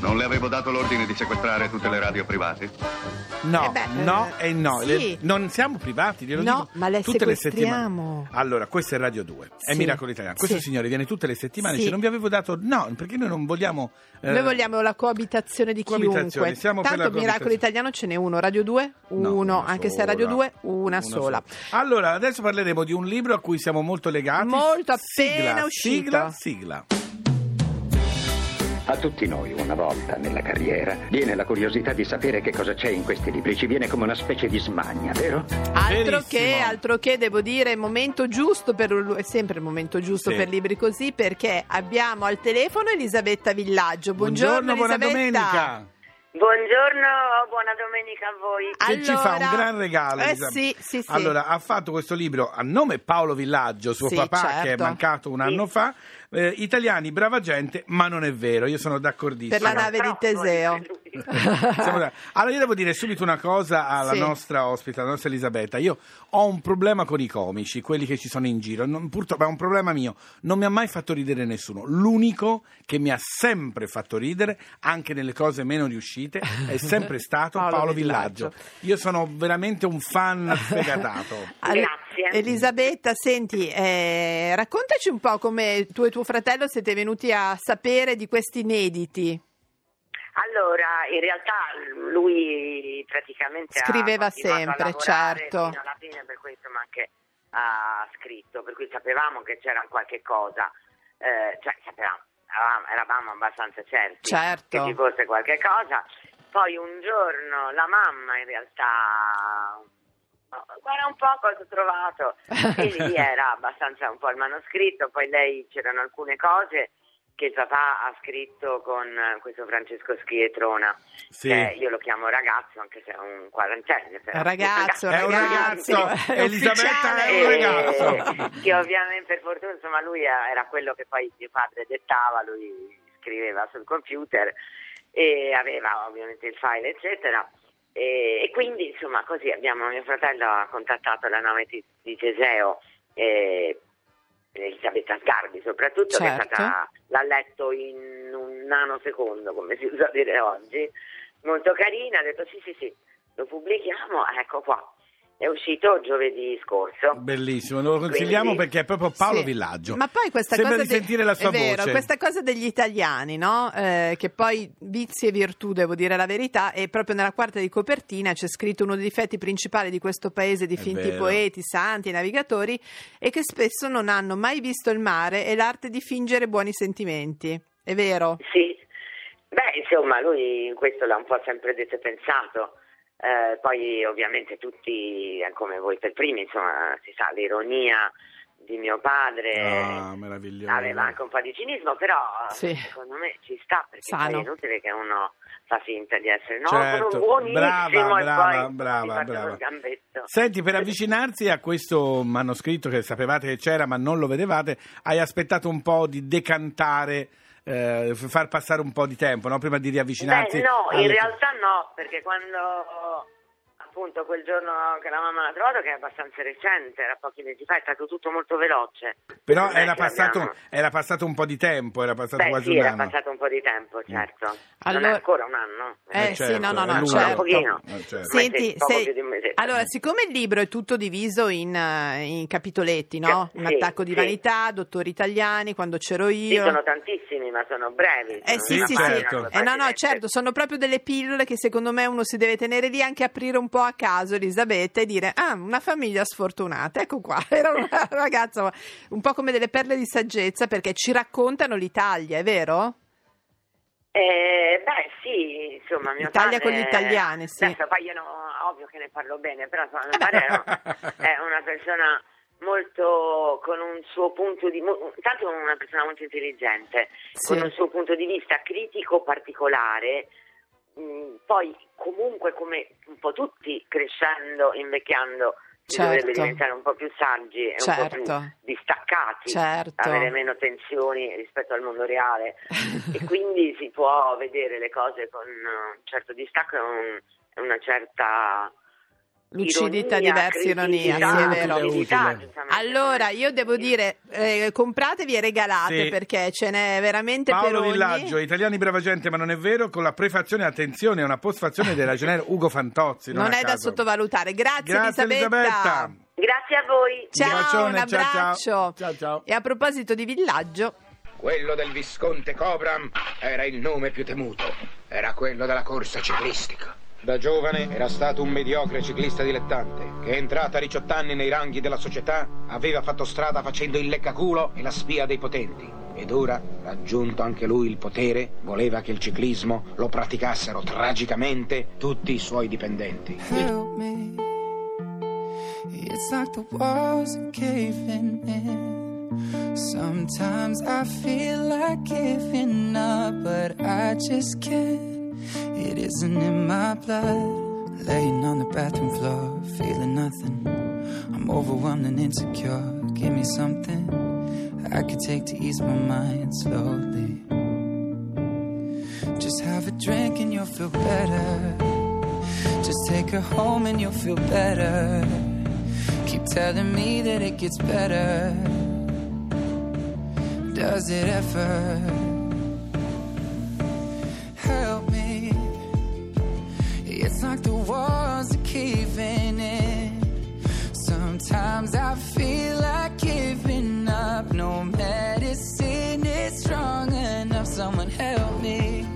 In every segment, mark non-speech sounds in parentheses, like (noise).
Non le avevo dato l'ordine di sequestrare tutte le radio private? No, Eh beh, no eh, e no. sì. Le- non siamo privati, glielo No, dico ma le tutte le sequestriamo. settimane. Allora, questo è Radio 2, è Sì. Miracolo Italiano. Questo Sì. signore viene tutte le settimane e Sì. dice non vi avevo dato... No, perché noi non vogliamo... eh, Noi vogliamo la coabitazione di coabitazione, chiunque. siamo per Tanto la Miracolo coabitazione. Italiano ce n'è uno, Radio 2 No, uno, una anche se sola. Radio 2 una, sola. Allora, adesso parleremo di un libro a cui siamo molto legati. Molto appena sigla, uscito. Sigla, sigla. A tutti noi una volta nella carriera viene la curiosità di sapere che cosa c'è in questi libri, ci viene come una specie di smania, vero? Altro Verissimo. che, altro che, devo dire, momento giusto per è sempre il momento giusto Sì. per libri così perché abbiamo al telefono Elisabetta Villaggio. Buongiorno, buona Elisabetta. domenica. Buongiorno, buona domenica a voi. Che ci fa un Allora- gran regalo. Eh sì, sì, sì. Allora, ha fatto questo libro a nome Paolo Villaggio, suo Sì, papà certo. che è mancato un anno fa. Eh, italiani, brava gente, ma non è vero, io sono d'accordissimo. Per la nave di Teseo. (laughs) Allora io devo dire subito una cosa alla Sì. nostra ospite, alla nostra Elisabetta. Io ho un problema con i comici, quelli che ci sono in giro. Non- purtroppo è un problema mio. Non mi ha mai fatto ridere nessuno. L'unico che mi ha sempre fatto ridere, anche nelle cose meno riuscite, è sempre stato (laughs) Paolo Paolo, Villaggio. Villaggio. Io sono veramente un fan (laughs) sfegatato. Grazie. Elisabetta, senti, eh, raccontaci un po' come tu e tuo fratello siete venuti a sapere di questi inediti. Allora, in realtà lui praticamente Scriveva sempre, certo. fino alla fine, per questo ma anche ha scritto, per cui sapevamo che c'era qualche cosa, eh, cioè sapevamo, eravamo, abbastanza certi Certo. che ci fosse qualche cosa. Poi un giorno la mamma in realtà guarda un po' cosa ho trovato (laughs) e lì era abbastanza un po' il manoscritto, poi lei c'erano alcune cose che il papà ha scritto con eh, questo Francesco Schietrona, Sì. che io lo chiamo ragazzo anche se è un quarantenne. però. Ragazzo, È un ragazzo, è Elisabetta è un Eh, ragazzo. che ovviamente per fortuna insomma lui era quello che poi mio padre dettava, lui scriveva sul computer e aveva ovviamente il file eccetera e, e quindi insomma così abbiamo mio fratello ha contattato la nave di, di Teseo e Elisabetta Sgarbi soprattutto che è Certo. stata, l'ha letto in un nanosecondo come si usa dire oggi molto carina ha detto sì sì sì lo pubblichiamo ecco qua è uscito giovedì scorso Bellissimo, lo consigliamo Quindi- perché è proprio Paolo Sì. Villaggio. Ma poi questa Sembra cosa di sentire la sua è vero, voce. questa cosa degli italiani, no? Eh, che poi vizi e virtù, devo dire la verità, e proprio nella quarta di copertina c'è scritto uno dei difetti principali di questo paese di È finti vero. poeti, santi, navigatori, e che spesso non hanno mai visto il mare e l'arte di fingere buoni sentimenti. È vero? Sì, beh, insomma, lui questo l'ha un po' sempre detto e pensato. Eh, poi ovviamente tutti, eh, come voi per primi, insomma, si sa l'ironia di mio padre Ah, meraviglioso. aveva anche un po' di cinismo, però Sì. secondo me ci sta perché è inutile che uno fa finta di essere no, Certo, sono buonissimo brava, e brava, poi brava, brava. Senti, per avvicinarsi a questo manoscritto che sapevate che c'era ma non lo vedevate, hai aspettato un po' di decantare, eh, far passare un po' di tempo, no? Prima di riavvicinarsi. Beh, no, in alle- realtà no, perché quando appunto quel giorno che la mamma l'ha trovato, che è abbastanza recente, era pochi mesi fa, è stato tutto molto veloce. Però Non era passato, abbiamo- era passato un po' di tempo, era passato Beh, quasi sì, un era anno. passato un po' di tempo, certo. Non Allora- è ancora un anno. Eh, Eh, sì, certo, no, no, è no, lungo. certo. Un pochino. Eh, certo. Senti, Mese, poco sei- più di un mesetto. allora, siccome il libro è tutto diviso in, eh, in capitoletti, no? Sì, Un attacco di sì. vanità, dottori italiani, quando c'ero Sì, io. sono tantissimi, ma sono brevi. Eh sì, sì, certo. Eh, no, no, certo, sono proprio delle pillole che secondo me uno si deve tenere lì anche aprire un po' a caso, Elisabetta, e dire, ah, una famiglia sfortunata, ecco qua, (laughs) era una ragazza un po' come delle perle di saggezza perché ci raccontano l'Italia, è vero? Eh, beh, sì, insomma, mio Italia padre... con gli italiani, sì. Adesso poi io no, ovvio che ne parlo bene, però insomma, Eh mio padre è è (laughs) una persona molto con un suo punto di è una persona molto intelligente Sì. con un suo punto di vista critico particolare mh, poi comunque come un po' tutti crescendo invecchiando si Certo. dovrebbe diventare un po' più saggi e un po' più Certo. distaccati Certo. avere meno tensioni rispetto al mondo reale (laughs) e quindi si può vedere le cose con un certo distacco e un- una certa Lucidità, ironia, diversa ironia, sì, è vero. lucidità. Allora, io devo dire, eh, compratevi e regalate Sì. perché ce n'è veramente per Paolo ogni. Villaggio, italiani brava gente, ma non è vero, con la prefazione, attenzione, una postfazione del ragioniere Ugo Fantozzi. Non, Non a è da sottovalutare. Grazie, Grazie Elisabetta. Grazie a voi. Ciao, bacione, un ciao, ciao. abbraccio. Ciao, ciao. E a proposito di villaggio, Quello del Visconte Cobram era il nome più temuto. Era quello della corsa ciclistica. Da giovane era stato un mediocre ciclista dilettante che, entrata a 18 anni nei ranghi della società, aveva fatto strada facendo il leccaculo e la spia dei potenti. Ed ora, raggiunto anche lui il potere, voleva che il ciclismo lo praticassero tragicamente tutti i suoi dipendenti. help me. It's like the walls are caving in. Sometimes I feel like giving up, but I just can't. It isn't in my blood. Laying on the bathroom floor, feeling nothing. I'm overwhelmed and insecure. Give me something I could take to ease my mind slowly. Just have a drink and you'll feel better. Just take her home and you'll feel better. Keep telling me that it gets better. Does it ever? It's like the walls are caving in. Sometimes I feel like giving up. No medicine is strong enough. Someone help me.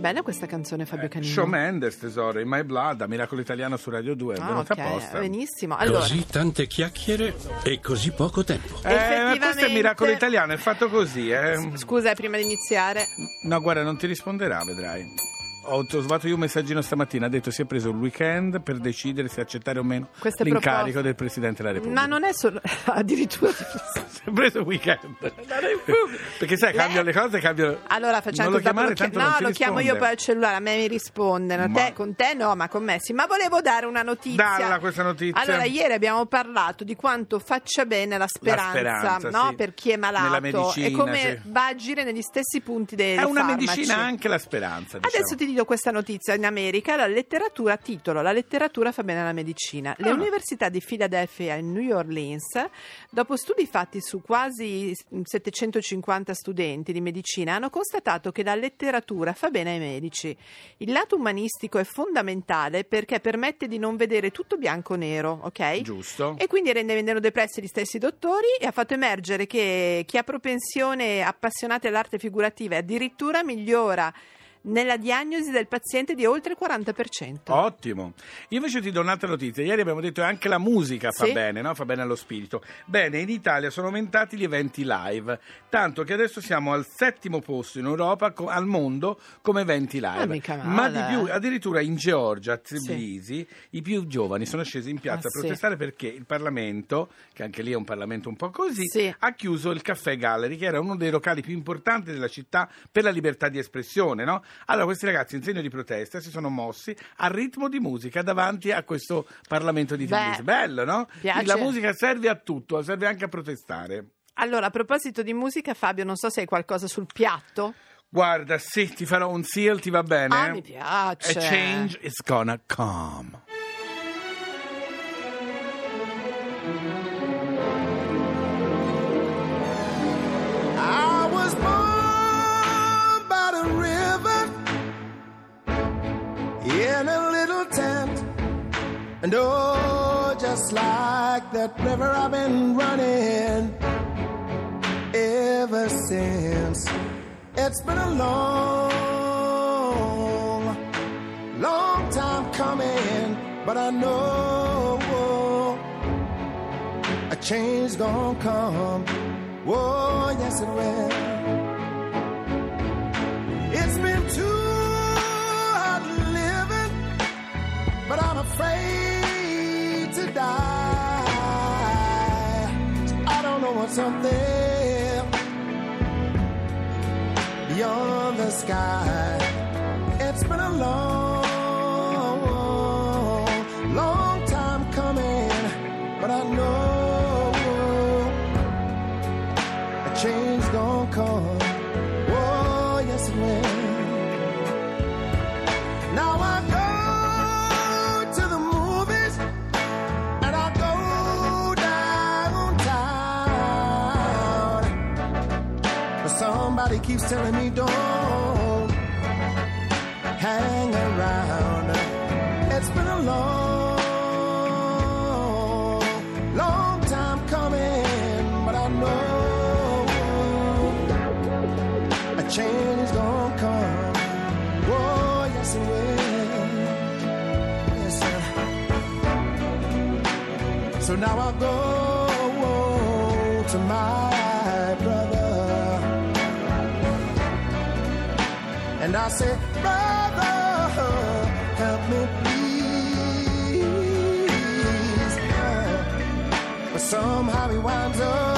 Che bella questa canzone Fabio Canino. Shawn Mendes, tesoro, in My Blood, a Miracolo Italiano su Radio 2, è Ah, venuta ok, apposta. benissimo. Allora, Così tante chiacchiere e così poco tempo. Eh, ma questo è Effettivamente- il Miracolo Italiano, è fatto così, eh. scusa, prima di iniziare, No, guarda, non ti risponderà, vedrai. Ho trovato io un messaggino stamattina, ha detto si è preso il weekend per decidere se accettare o meno Queste l'incarico proposte- del Presidente della Repubblica. ma non è solo (laughs) addirittura. (laughs) Si è preso il weekend. (laughs) Perché sai, cambiano le cose, cambiano... Allora facciamo Non lo chiamare, tanto No, lo chiamo io poi al cellulare, a me mi rispondono. Ma- Te, con te no, ma con me sì. Ma volevo dare una notizia. Dalla questa notizia. Allora, ieri abbiamo parlato di quanto faccia bene la speranza, speranza, no? sì. per chi è malato medicina, e come sì. va a agire negli stessi punti dei È una farmaci. medicina anche la speranza, diciamo. Adesso ti dirò condivido questa notizia in America, la letteratura, titolo, la letteratura fa bene alla medicina. Le Ah. università di Philadelphia e New Orleans, dopo studi fatti su quasi 750 studenti di medicina, hanno constatato che la letteratura fa bene ai medici. Il lato umanistico è fondamentale perché permette di non vedere tutto bianco o nero, ok? Giusto. E quindi rende meno depressi gli stessi dottori e ha fatto emergere che chi ha propensione appassionata all'arte figurativa addirittura migliora nella diagnosi del paziente di oltre il 40%. Ottimo. Io invece ti do un'altra notizia. Ieri abbiamo detto che anche la musica fa Sì. bene, no? fa bene allo spirito. Bene, in Italia sono aumentati gli eventi live, tanto che adesso siamo al settimo posto in Europa, al mondo, come eventi live. Ah, Ma male, di più, addirittura in Georgia, a Tbilisi, i più giovani sono scesi in piazza Ah, a sì. protestare perché il Parlamento, che anche lì è un Parlamento un po' così, Sì. ha chiuso il Caffè Gallery, che era uno dei locali più importanti della città per la libertà di espressione. No? Allora questi ragazzi in segno di protesta si sono mossi al ritmo di musica davanti a questo Parlamento di Beh. Bello, no? piace. La musica serve a tutto, serve anche a protestare. Allora, a proposito di musica, Fabio, non so se hai qualcosa sul piatto. Guarda, sì, ti farò un seal, ti va bene? Ah, mi piace. A change is gonna come. And oh, just like that river, I've been running ever since. It's been a long, long time coming, but I know a change gonna come. Oh, yes, it will. It's been too hard living, but I'm afraid something beyond the sky. It's been a long keeps telling me don't hang around. It's been a long, long time coming, but I know a change is gonna come. Oh, yes it will. Yes, sir. So now I go to my and I say, brother, help me please. But somehow he winds up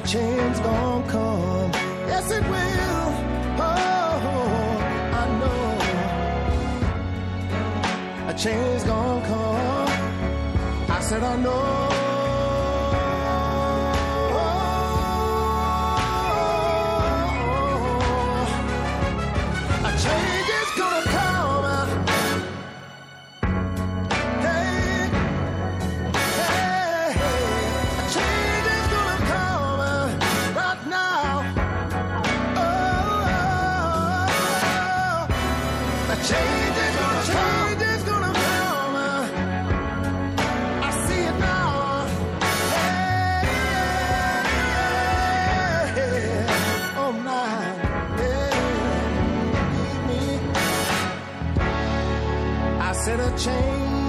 a change gonna come. Yes, it will. Oh, I know a change gonna come. I said I know. said a change